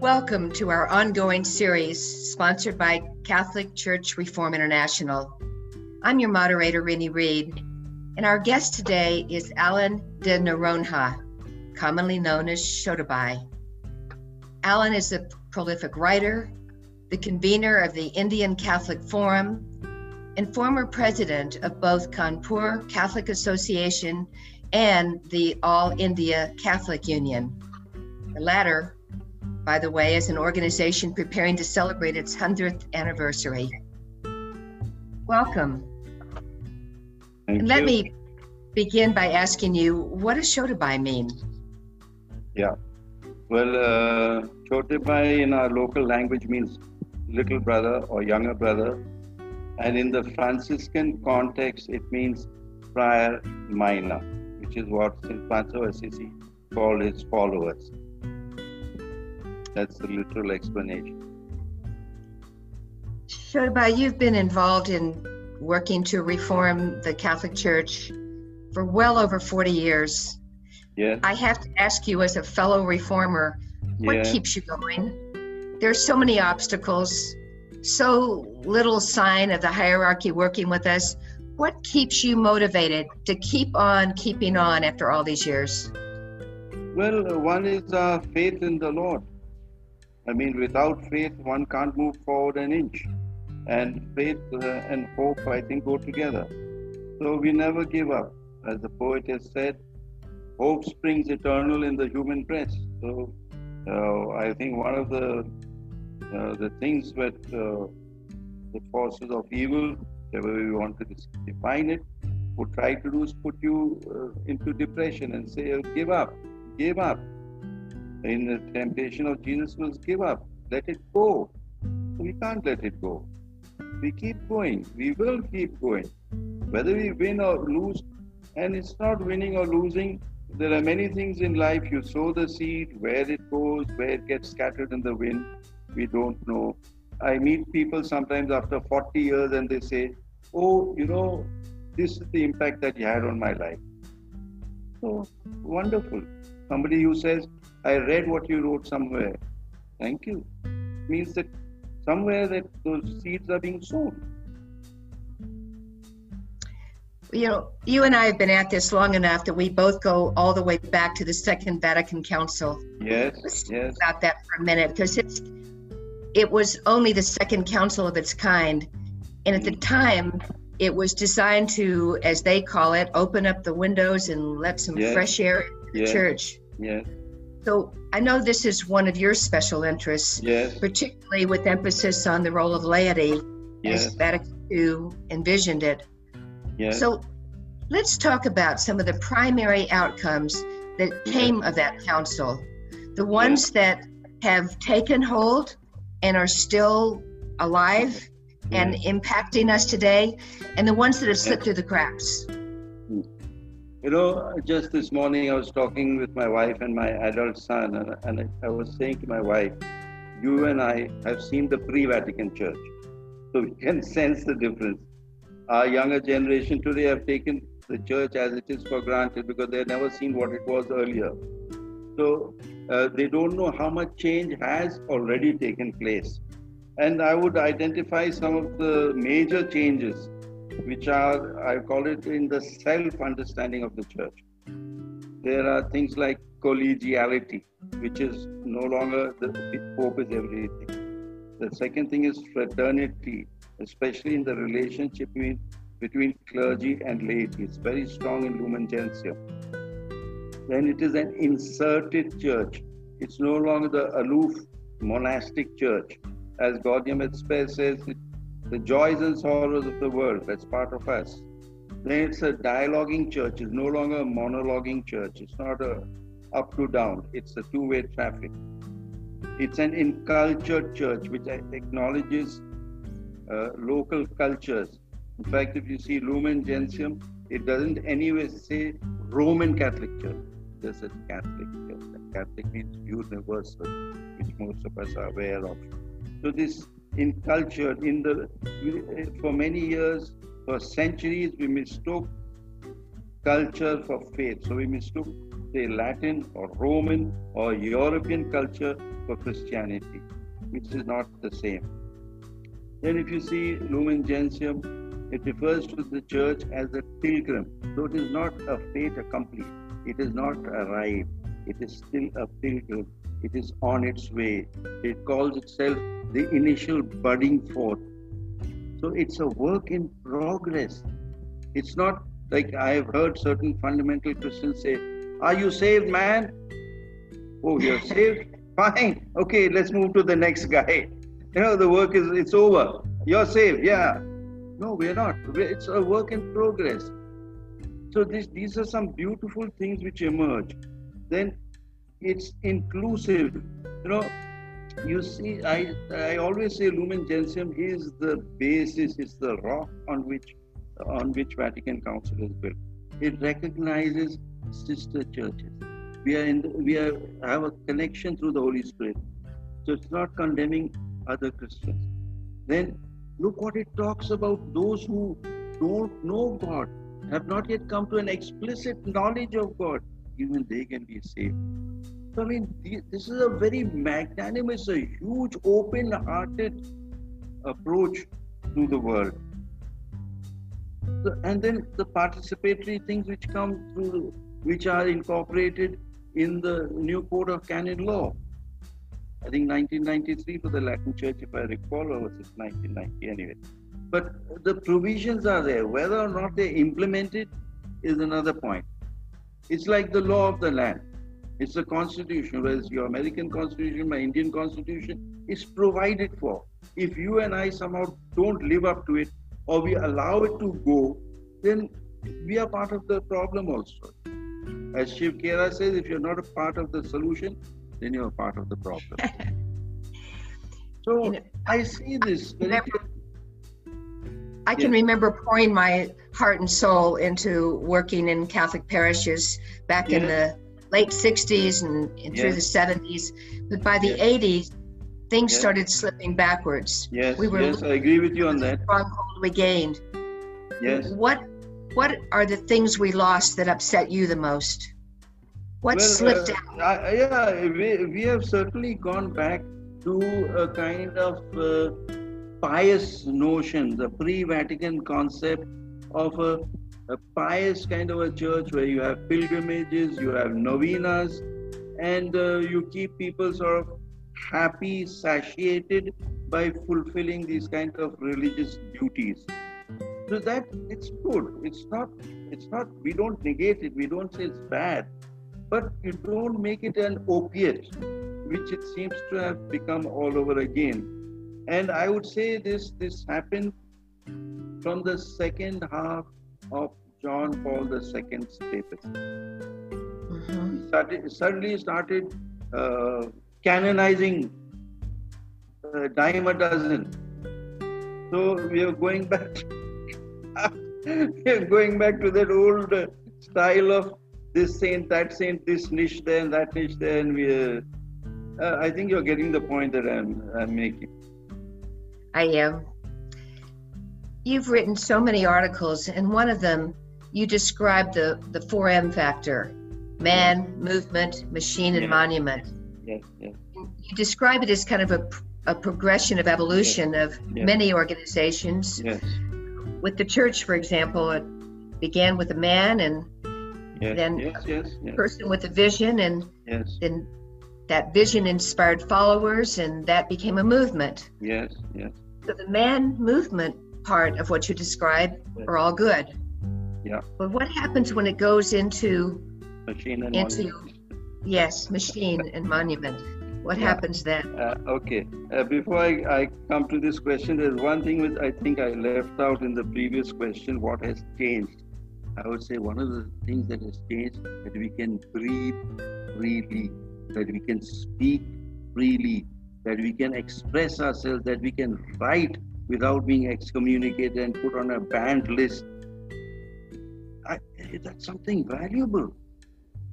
Welcome to our ongoing series sponsored by Catholic Church Reform International. I'm your moderator, Rene Reid, and our guest today is Alan de Noronha, commonly known as Chhotebhai. Alan is a prolific writer, the convener of the Indian Catholic Forum, and former president of both Kanpur Catholic Association and the All India Catholic Union. The latter by the way, as an organization preparing to celebrate its 100th anniversary. Welcome. Thank and let you. me begin by asking you what does Chhotebhai mean? Yeah. Well, uh, in our local language means little brother or younger brother. And in the Franciscan context, it means friar minor, which is what St. Francis of Assisi called his followers. That's the literal explanation. Chhotebhai, you've been involved in working to reform the Catholic Church for well over 40 years. Yes. I have to ask you, as a fellow reformer, what Yeah. keeps you going? There's so many obstacles, so little sign of the hierarchy working with us. What keeps you motivated to keep on keeping on after all these years? Well, uh, one is uh, faith in the Lord. I mean, without faith, one can't move forward an inch. And faith uh, and hope, I think, go together. So we never give up. As the poet has said, hope springs eternal in the human breast. So uh, I think one of the uh, the things that uh, the forces of evil, whatever we want to define it, would try to do is put you uh, into depression and say, give up, give up. In the temptation of Jesus was give up, let it go. We can't let it go. We keep going. We will keep going. Whether we win or lose, and it's not winning or losing. There are many things in life. You sow the seed, where it goes, where it gets scattered in the wind, we don't know. I meet people sometimes after 40 years and they say, Oh, you know, this is the impact that you had on my life. So wonderful. Somebody who says, I read what you wrote somewhere. Thank you. Means that somewhere that those seeds are being sown. You know, you and I have been at this long enough that we both go all the way back to the Second Vatican Council. Yes, Let's yes, talk about that for a minute because it's it was only the second council of its kind, and at the mm. time, it was designed to, as they call it, open up the windows and let some Yes. fresh air into the Yes. church. yes, So I know this is one of your special interests, yes, particularly with emphasis on the role of laity yes, as Vatican II envisioned it. yes. So let's talk about some of the primary outcomes that came of that council. The ones that have taken hold and are still alive and mm. impacting us today, and the ones that have slipped through the cracks. Mm. You know, just this morning I was talking with my wife and my adult son, and, and I, I was saying to my wife, You and I have seen the pre Vatican Church, so we can sense the difference. Our younger generation today have taken the church as it is for granted because they've never seen what it was earlier. So uh, they don't know how much change has already taken place. And I would identify some of the major changes which are, I call it, in the self understanding of the church. There are things like collegiality, which is no longer the Pope is everything. The second thing is fraternity, especially in the relationship between, between clergy and laity. It's very strong in Lumen Gentium. Then it is an inserted church. It's no longer the aloof monastic church. As Gaudium et Spes says, it the joys and sorrows of the world. That's part of us. Then it's a dialoguing church. It's no longer a monologuing church. It's not a up to down. It's a two-way traffic. It's an incultured church which acknowledges uh, local cultures. In fact, if you see Lumen Gentium, it doesn't anyway say Roman Catholic Church. There's a Catholic Church. Catholic means universal, which most of us are aware of. So this incultured in the eh, for many years, for centuries, we mistook culture for faith. So we mistook say Latin or Roman or European culture for Christianity, which is not the same. Then, if you see Lumen Gentium, it refers to the church as a pilgrim. So, it is not a fait accomplished. it is not arrived, it is still a pilgrim. It is on its way. It calls itself the initial budding forth. So, it's a work in progress. It's not like I have heard certain fundamental Christians say, Are you saved, man? Oh, you're saved? Fine. Okay, let's move to the next guy. You know, the work is it's over. You're saved, yeah. No, we're not. It's a work in progress. So this, these are some beautiful things which emerge. Then it's inclusive. You know, you see, I I always say Lumen Gentium is the basis, it's the rock on which on which Vatican Council is built. It recognizes sister churches. We are in the, we are have a connection through the Holy Spirit. So it's not condemning other Christians. Then look what it talks about those who don't know God, have not yet come to an explicit knowledge of God, even they can be saved. I mean, this is a very magnanimous, a huge, open hearted approach to the world. And then the participatory things which come through, which are incorporated in the new code of canon law. I think 1993 for the Latin Church, if I recall, or was it 1990 anyway. But the provisions are there. Whether or not they implement it is another point. It's like the law of the land. It's a constitution, whereas your American constitution, my Indian constitution, is provided for. If you and I somehow don't live up to it, or we allow it to go, then we are part of the problem also. As Shiv Khera says, if you're not a part of the solution, then you're part of the problem. so you know, I see this very I can yeah. remember pouring my heart and soul into working in Catholic parishes back yeah. in the late 60s and, and yeah. through the 70s. But by the 80s, things started slipping backwards. Yes, we were yes, I agree with you on that. Stronghold we gained. Yes. What What are the things we lost that upset you the most? What well, slipped uh, out? yeah, we, we have certainly gone back to a kind of uh, pious notion, the pre Vatican concept of a, a, pious kind of a church where you have pilgrimages, you have novenas, and uh, you keep people sort of happy, satiated by fulfilling these kind of religious duties. So that it's good. It's not. It's not. We don't negate it. We don't say it's bad, but you don't make it an opiate, which it seems to have become all over again and I would say this this happened from the second half of John Paul II's papacy. Mm-hmm. He started, suddenly started uh, canonizing uh, dime a dozen. So we are going back. we are going back to that old style of this saint, that saint, this niche there, and that niche there, and we. Uh, I think you're getting the point that I'm, I'm making. I am. You've written so many articles, and one of them you describe the, the 4M factor man, movement, machine, and monument. Yes, yes. You describe it as kind of a, a progression of evolution yes. of yes. many organizations. Yes. With the church, for example, it began with a man and then a person with a vision, and then that vision inspired followers and that became a movement. Yes, yes. So the man movement part of what you describe are all good. Yeah. But what happens when it goes into machine and into monument. yes, machine and monument? What yeah. happens then? Uh, okay. Uh, before I, I come to this question, there's one thing which I think I left out in the previous question. What has changed? I would say one of the things that has changed that we can breathe freely that we can speak freely, that we can express ourselves, that we can write without being excommunicated and put on a banned list. I, that's something valuable.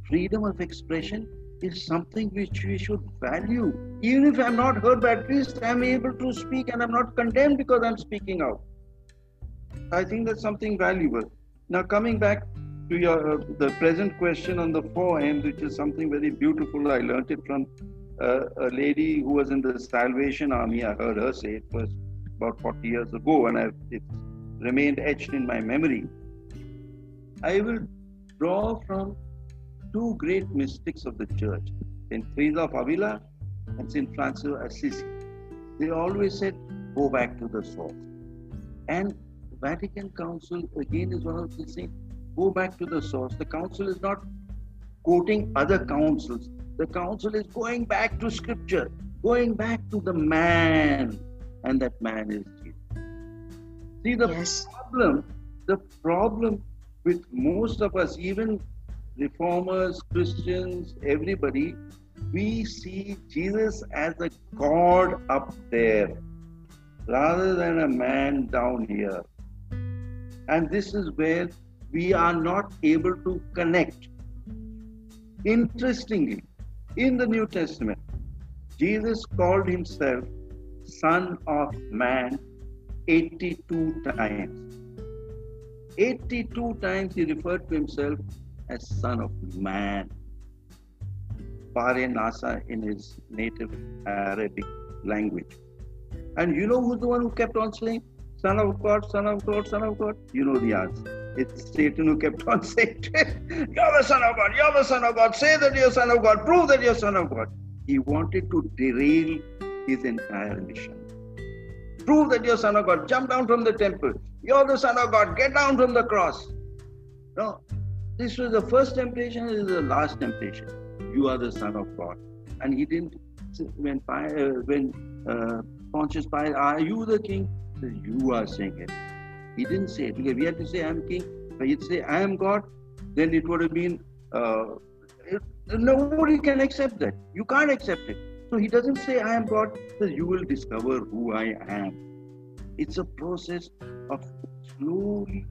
Freedom of expression is something which we should value. Even if I'm not heard, but at least I'm able to speak and I'm not condemned because I'm speaking out. I think that's something valuable. Now, coming back to your uh, the present question on the four Ms, which is something very beautiful. I learned it from uh, a lady who was in the Salvation Army. I heard her say it was about 40 years ago, and I've, it's remained etched in my memory. I will draw from two great mystics of the church, Saint Teresa of Avila and Saint Francis of Assisi. They always said, "Go back to the source." And Vatican Council again is one of the things go back to the source. The council is not quoting other councils. The council is going back to scripture, going back to the man, and that man is Jesus. See the yes. problem, the problem with most of us, even reformers, Christians, everybody, we see Jesus as a God up there rather than a man down here. And this is where we are not able to connect. Interestingly, in the New Testament, Jesus called himself Son of Man 82 times. 82 times he referred to himself as Son of Man. Bar Nasha in his native Arabic language. And you know who's the one who kept on saying, Son of God, Son of God, Son of God? You know the answer. It's Satan who kept on saying, You're the Son of God, you're the Son of God, say that you're Son of God, prove that you're Son of God. He wanted to derail his entire mission. Prove that you're Son of God, jump down from the temple. You're the Son of God, get down from the cross. No, this was the first temptation, this is the last temptation. You are the Son of God. And he didn't, when, uh, when uh, Pontius Pilate, are you the king? You are saying it. He didn't say it. Because we had to say, I'm king. But he'd say, I am God, then it would have been, uh, it, nobody can accept that. You can't accept it. So he doesn't say, I am God, says, you will discover who I am. It's a process of slowly,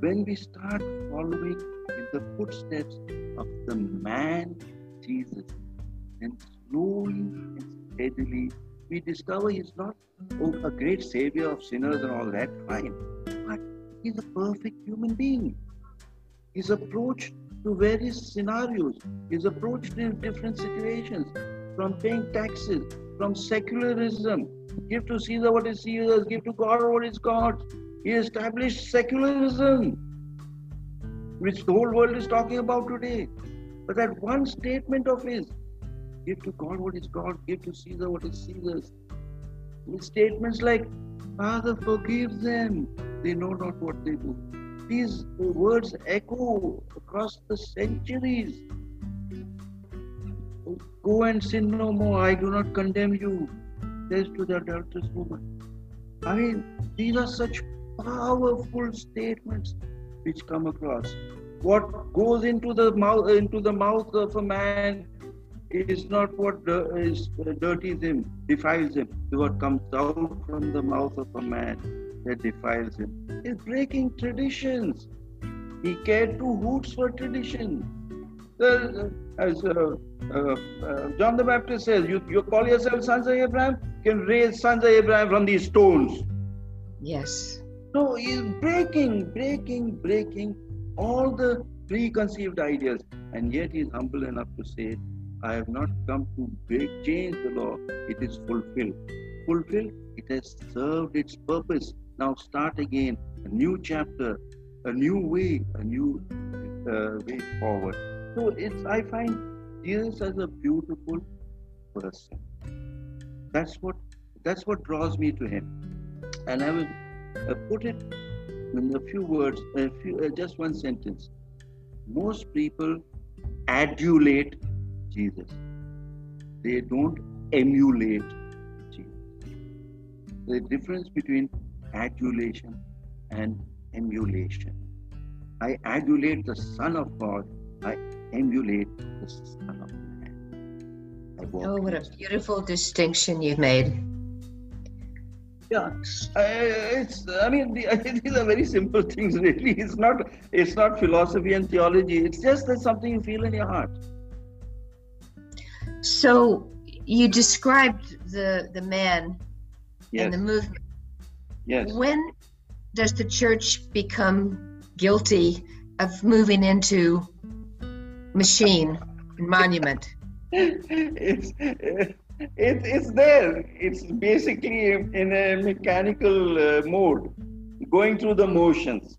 when we start following in the footsteps of the man Jesus, and slowly and steadily we discover he's not oh, a great savior of sinners and all that, fine. But he's a perfect human being. His approach to various scenarios, his approach to different situations, from paying taxes, from secularism, give to Caesar what is Caesar's, give to God what is God's. He established secularism, which the whole world is talking about today. But that one statement of his, Give to God what is God. Give to Caesar what is Caesar's. With statements like, Father, forgive them. They know not what they do. These words echo across the centuries. Go and sin no more. I do not condemn you. Says to the adulterous woman. I mean, these are such powerful statements which come across. What goes into the mouth into the mouth of a man is not what is dirties him, defiles him. What comes out from the mouth of a man that defiles him. He's breaking traditions. He cared two hoots for tradition. Uh, as uh, uh, uh, John the Baptist says, you, you call yourself sons of Abraham, can raise sons of Abraham from these stones. Yes. So he's breaking, breaking, breaking all the preconceived ideas. And yet he's humble enough to say, I have not come to break, change the law. It is fulfilled. Fulfilled, it has served its purpose. Now start again, a new chapter, a new way, a new uh, way forward. So it's I find Jesus as a beautiful person. That's what that's what draws me to him. And I will uh, put it in a few words, a few, uh, just one sentence. Most people adulate Jesus. They don't emulate Jesus. The difference between adulation and emulation. I adulate the Son of God, I emulate the Son of Man. Oh, what a beautiful distinction you've made. Yeah, it's. I mean, these are very simple things. Really, it's not. It's not philosophy and theology. It's just that something you feel in your heart. So you described the the man yes. and the movement. Yes. When does the church become guilty of moving into machine monument? it's it, it's there. It's basically in a mechanical uh, mode, going through the motions.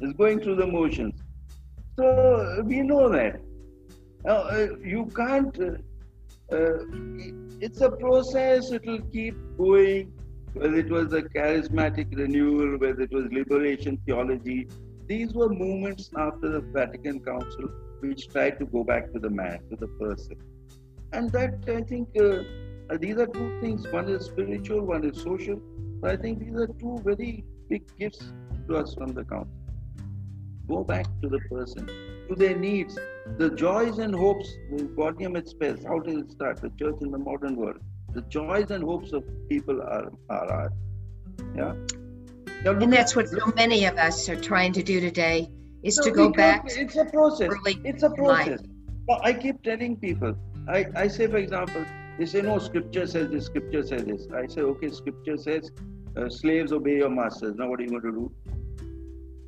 It's going through the motions. So we know that. Uh, you can't. Uh, uh, it's a process. It will keep going. Whether it was the charismatic renewal, whether it was liberation theology, these were movements after the Vatican Council which tried to go back to the man, to the person. And that, I think, uh, uh, these are two things. One is spiritual, one is social. So I think these are two very big gifts to us from the council. Go back to the person, to their needs, the joys and hopes. The Gaudium et Spes, how does it start? The church in the modern world. The joys and hopes of people are, are ours. Yeah. And that's what so many of us are trying to do today is to go back. It's a process. It's a process. I keep telling people. I, I say, for example, they say, no, scripture says this, scripture says this. I say, okay, scripture says uh, slaves obey your masters. Now, what are you going to do?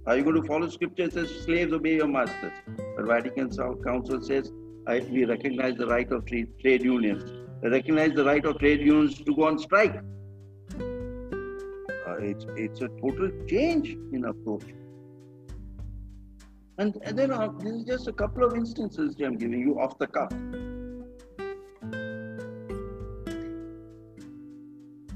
Are you going to follow scripture says slaves obey your masters? The Vatican Council says I, we recognize the right of trade, trade unions. Recognize the right of trade unions to go on strike. Uh, it's, it's a total change in approach. And, and then uh, this is just a couple of instances I'm giving you off the cuff.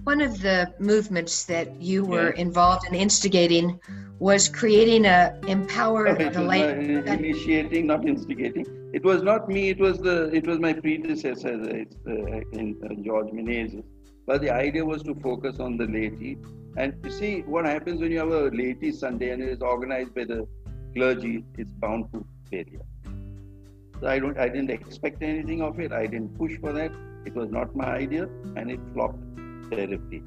One of the movements that you were involved in instigating was creating a empower okay, the laity. Initiating, not instigating. It was not me. It was the it was my predecessor, uh, in, uh, George Menezes. But the idea was to focus on the laity. And you see what happens when you have a laity Sunday and it is organized by the clergy is bound to failure. So I don't, I didn't expect anything of it. I didn't push for that. It was not my idea, and it flopped terribly.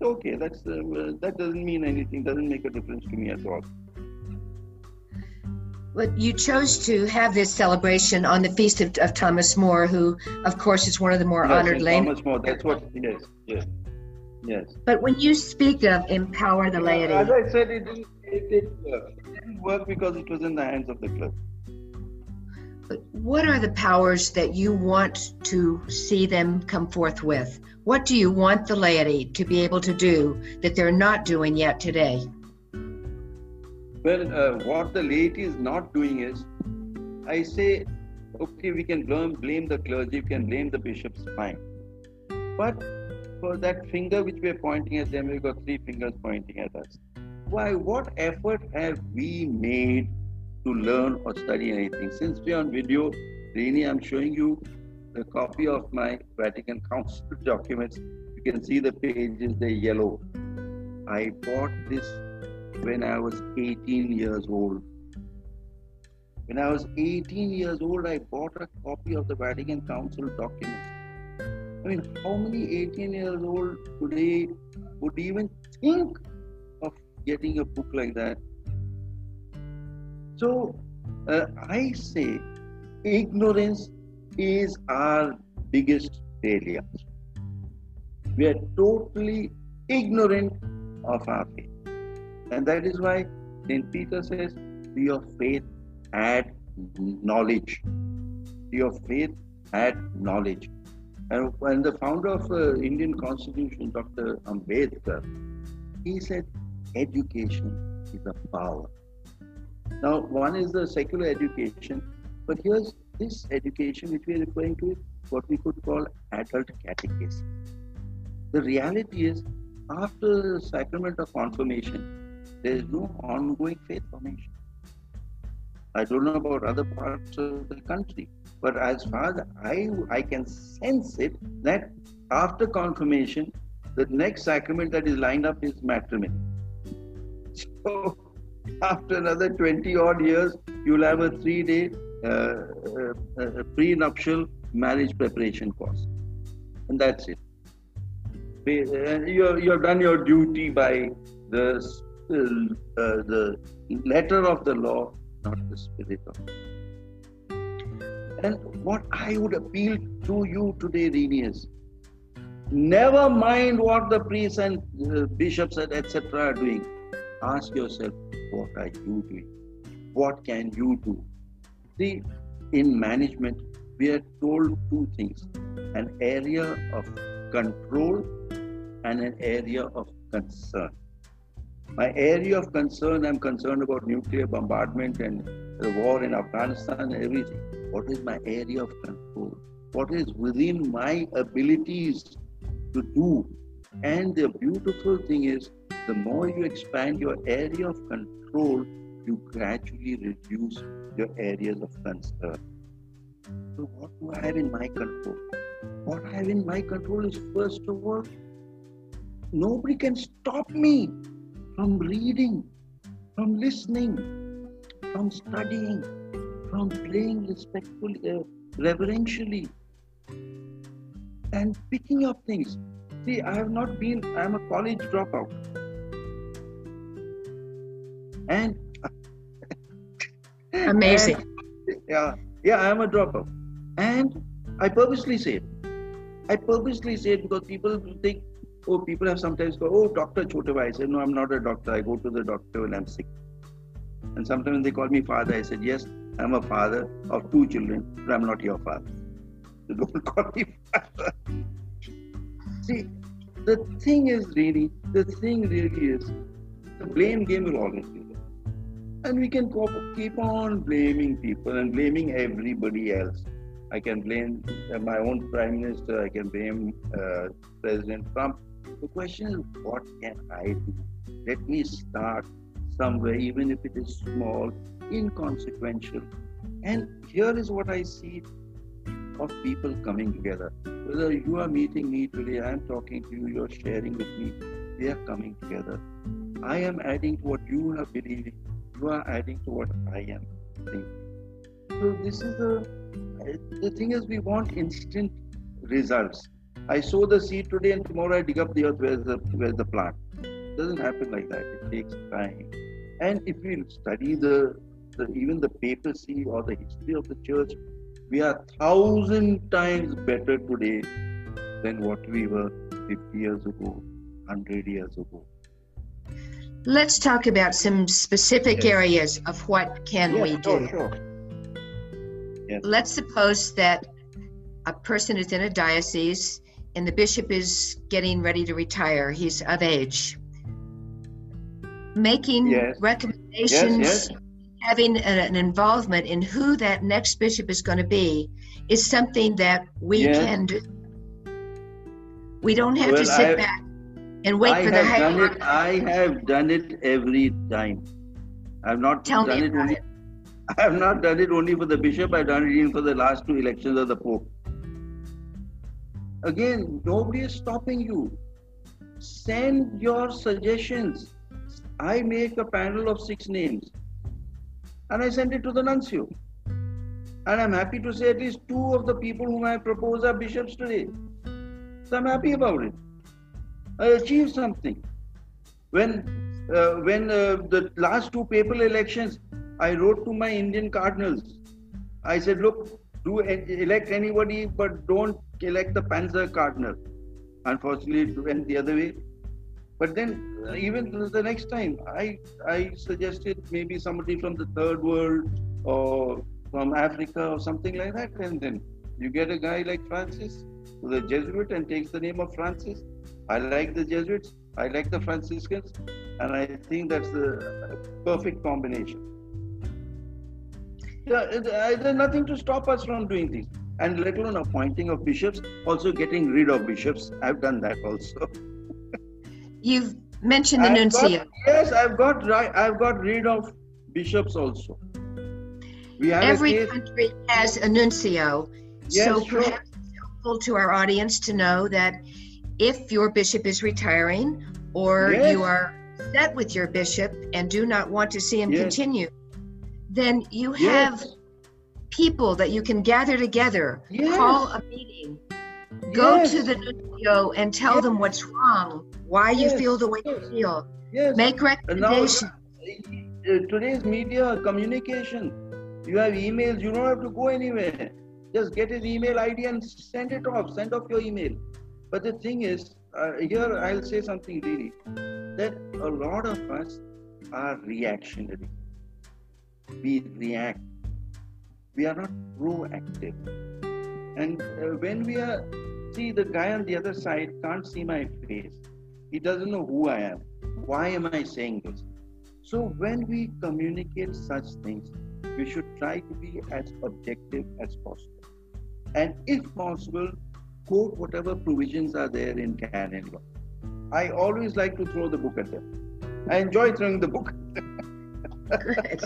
So Okay, that's uh, that doesn't mean anything. Doesn't make a difference to me at all. But you chose to have this celebration on the feast of, of Thomas More, who, of course, is one of the more yes, honored laymen. Thomas More. That's what. Yes. Yes. Yes. But when you speak of empower the laity, as I said, it didn't, it didn't work. Didn't work because it was in the hands of the clerk. But what are the powers that you want to see them come forth with? What do you want the laity to be able to do that they're not doing yet today? Well, uh, what the laity is not doing is, I say, okay, we can blame, blame the clergy, we can blame the bishops, fine. But for that finger which we are pointing at them, we've got three fingers pointing at us. Why, what effort have we made to learn or study anything? Since we're on video, Rene, I'm showing you the copy of my Vatican Council documents. You can see the pages, they're yellow. I bought this when I was 18 years old. When I was 18 years old, I bought a copy of the Vatican Council documents. I mean, how many 18 years old today would even think getting a book like that? So uh, I say ignorance is our biggest failure. We are totally ignorant of our faith. And that is why St. Peter says, to your faith add knowledge. To your faith add knowledge. And when the founder of uh, Indian Constitution, Dr. Ambedkar, he said education is a power. Now, one is the secular education, but here's this education which we are referring to is what we could call adult catechism. The reality is, after the sacrament of confirmation, there is no ongoing faith formation. I don't know about other parts of the country, but as far as I, I can sense it, that after confirmation, the next sacrament that is lined up is matrimony. So, after another 20 odd years, you'll have a three day uh, uh, uh, prenuptial marriage preparation course. And that's it. Uh, you, you have done your duty by the, uh, the letter of the law, not the spirit of it. And what I would appeal to you today, Rene, is never mind what the priests and uh, bishops and etc. are doing. Ask yourself, what are you doing? what can you do? See, in management, we are told two things an area of control and an area of concern. My area of concern, I'm concerned about nuclear bombardment and the war in Afghanistan and everything. What is my area of control? What is within my abilities to do? And the beautiful thing is, the more you expand your area of control, you gradually reduce your areas of concern. So, what do I have in my control? What I have in my control is first of all, nobody can stop me from reading, from listening, from studying, from playing respectfully, uh, reverentially, and picking up things. See, I have not been, I am a college dropout. And amazing. And, yeah, yeah, I am a dropout. And I purposely say it. I purposely say it because people think, oh, people have sometimes go, oh, Dr. Chhotebhai. I said, no, I'm not a doctor. I go to the doctor when I'm sick. And sometimes they call me father. I said, yes, I'm a father of two children, but I'm not your father. So don't call me father. See, the thing is really, the thing really is, the blame game will always be. And we can keep on blaming people and blaming everybody else. I can blame my own prime minister, I can blame uh, President Trump. The question is, what can I do? Let me start somewhere, even if it is small, inconsequential. And here is what I see of people coming together. Whether you are meeting me today, I am talking to you, you're sharing with me, they are coming together. I am adding to what you are believing, you are adding to what I am thinking. So this is the the thing is we want instant results. I sow the seed today and tomorrow I dig up the earth where's the where's the plant. It doesn't happen like that. It takes time. And if we study the, the even the papacy or the history of the church, we are thousand times better today than what we were 50 years ago, 100 years ago. Let's talk about some specific yes. areas of what can yes, we do. Sure, sure. Yes. Let's suppose that a person is in a diocese and the bishop is getting ready to retire. He's of age making recommendations, having an involvement in who that next bishop is going to be, is something that we can do. We don't have well, to sit I, back and wait I for the done it, I have done it every time. I've not Tell done it only. It. I have not done it only for the bishop. I've done it even for the last two elections of the pope. Again, nobody is stopping you. Send your suggestions I make a panel of six names and I send it to the nuncio. And I'm happy to say at least two of the people whom I propose are bishops today. So I'm happy about it. I achieved something. When uh, when uh, the last two papal elections, I wrote to my Indian cardinals. I said, look, do elect anybody, but don't elect the Panzer cardinal. Unfortunately, it went the other way. But then, uh, even the next time, I I suggested maybe somebody from the third world or from Africa or something like that, and then you get a guy like Francis, the Jesuit, and takes the name of Francis. I like the Jesuits. I like the Franciscans, and I think that's the perfect combination. Yeah, there's nothing to stop us from doing things, and let alone appointing of bishops. Also, getting rid of bishops. I've done that also. You've mentioned the nuncio. Yes, I've got right. I've got rid of bishops also. We have Every country has a nuncio, yes, so sure. perhaps it's helpful to our audience to know that if your bishop is retiring or yes. you are set with your bishop and do not want to see him yes. continue, then you have people that you can gather together, call a meeting, go to the nuncio and tell them what's wrong why yes, you feel the way yes, you feel. Yes. Make recommendations. Now, uh, today's media communication. You have emails. You don't have to go anywhere. Just get his email ID and send it off. Send off your email. But the thing is, uh, here I'll say something really that a lot of us are reactionary. we react. We are not proactive. And uh, when we are, see, the guy on the other side can't see my face. He doesn't know who I am. Why am I saying this? So when we communicate such things, we should try to be as objective as possible. And if possible, quote whatever provisions are there in canon law. I always like to throw the book at them. I enjoy throwing the book. Good.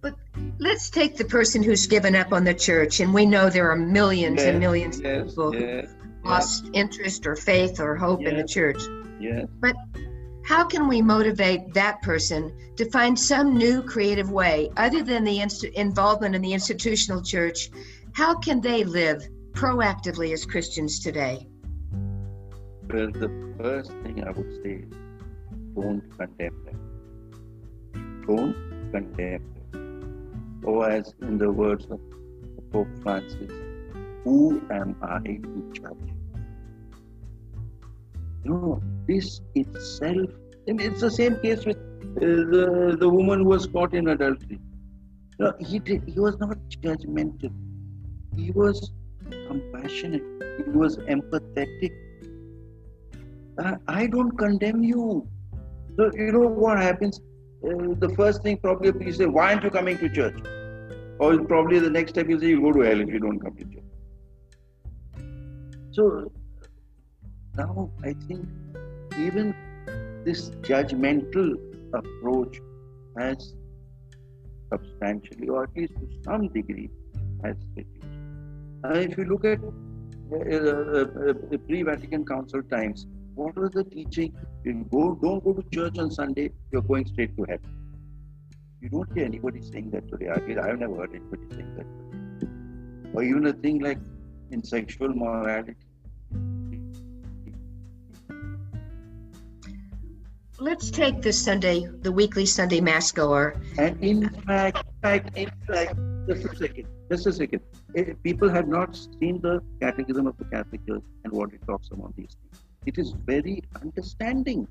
But let's take the person who's given up on the church, and we know there are millions Yes, and millions yes, of people who yes, lost interest or faith or hope in the church. yes. But how can we motivate that person to find some new creative way other than the inst- involvement in the institutional church? How can they live proactively as Christians today? Well, the first thing I would say is don't condemn them. Don't condemn them. Or, as in the words of Pope Francis, who am I to judge? Know, this itself, and it's the same case with uh, the, the woman who was caught in adultery. No, he did, he was not judgmental. He was compassionate. He was empathetic. I- I don't condemn you. So you know what happens? Uh, the first thing probably you say, "Why aren't you coming to church?" Or probably the next step you say, "You go to hell if you don't come to church." So now I think even this judgmental approach has substantially, or at least to some degree, has reduced. Uh, if you look at uh, uh, uh, the pre-Vatican Council times, what was the teaching? You go, don't go to church on Sunday. You're going straight to heaven. You don't hear anybody saying that today. I mean, I've never heard anybody saying that today. Or even a thing like in sexual morality. Let's take this Sunday, the weekly Sunday Mass goer. And in fact, fact, in fact, just a second, just a second. Eh, People have not seen the Catechism of the Catholic Church and what it talks about these things. It is very understanding,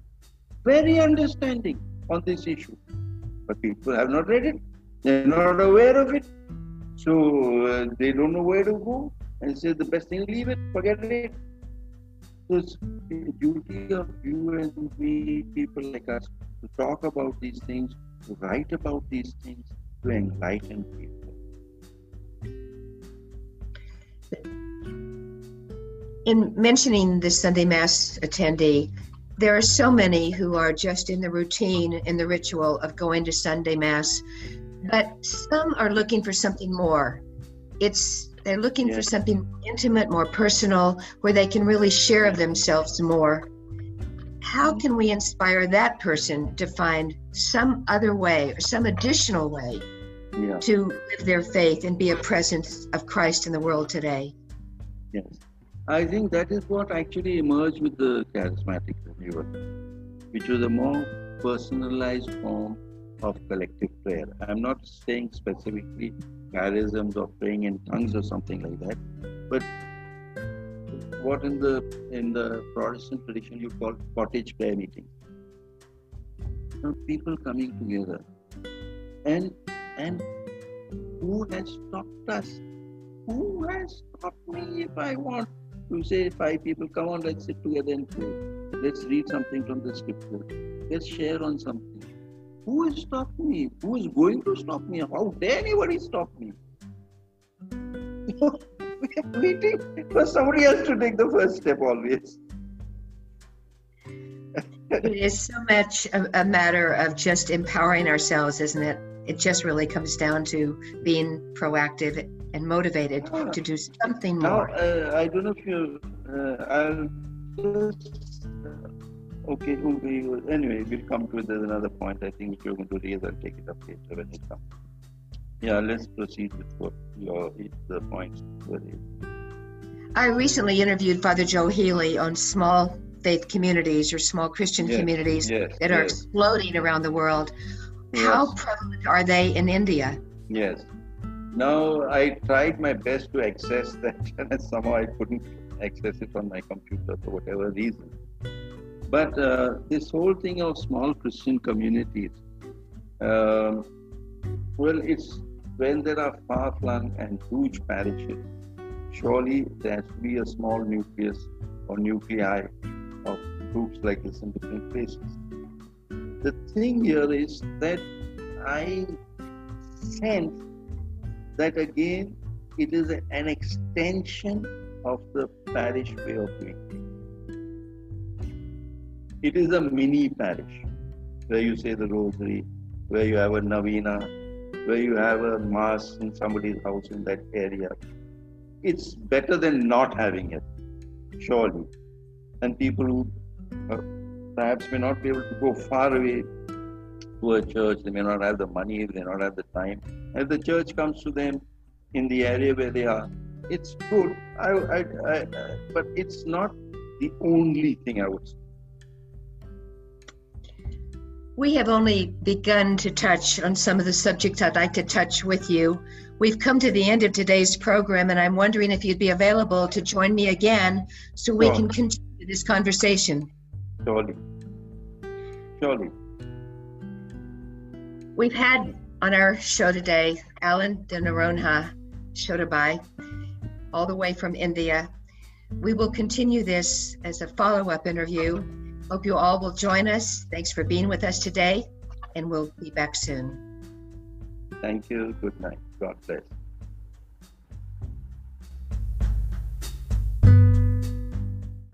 very understanding on this issue. But people have not read it. They're not aware of it. So uh, they don't know where to go and say the best thing, leave it, forget it. So it's the duty of you and me, people like us, to talk about these things, to write about these things, to enlighten people. In mentioning the Sunday Mass attendee, there are so many who are just in the routine, in the ritual of going to Sunday Mass, but some are looking for something more. It's they're looking for something intimate, more personal, where they can really share of themselves more. How can we inspire that person to find some other way or some additional way Yeah, to live their faith and be a presence of Christ in the world today? yes. I think that is what actually emerged with the charismatic renewal, which was a more personalized form of collective prayer. I'm not saying specifically charisms or praying in tongues or something like that, but what in the in the Protestant tradition you call cottage prayer meeting. People coming together, and and who has stopped us? Who has stopped me if I want to say five people, come on, let's sit together and pray. Let's read something from the scripture. Let's share on something. Who has stopped me? Who is going to stop me? How dare anybody stop me? we are waiting for somebody else to take the first step always. It is so much a matter of just empowering ourselves, isn't it? It just really comes down to being proactive and motivated to do something Now, more. uh, I don't know if you. Uh, I'll just. Uh, okay, we will- anyway, we'll come to the, another point. I think which you're going to raise. I'll take it up later when it comes. Yeah, let's proceed with what your the points were. I recently interviewed Father Joe Healey on small faith communities or small Christian Yes, communities Yes, that are yes, exploding around the world. How prevalent are they in India? yes. Now I tried my best to access that, and somehow I couldn't access it on my computer for whatever reason. But uh, this whole thing of small Christian communities, um, Well, it's when there are far flung and huge parishes, surely there has to be a small nucleus or nuclei of groups like this in different places. The thing here is that I sense that again it is an extension of the parish way of things. It is a mini parish where you say the rosary, where you have a novena, where you have a mass in somebody's house in that area. It's better than not having it, surely. And people who uh, perhaps may not be able to go far away to a church, they may not have the money, they may not have the time. If the church comes to them in the area where they are, it's good. I, I, I, but it's not the only thing I would say. We have only begun to touch on some of the subjects I'd like to touch with you. We've come to the end of today's program, and I'm wondering if you'd be available to join me again so we can continue this conversation. Surely. Surely. We've had on our show today Alan de Noronha Chhotebhai, all the way from India. We will continue this as a follow up interview. Hope you all will join us. Thanks for being with us today, and we'll be back soon. Thank you. Good night. God bless.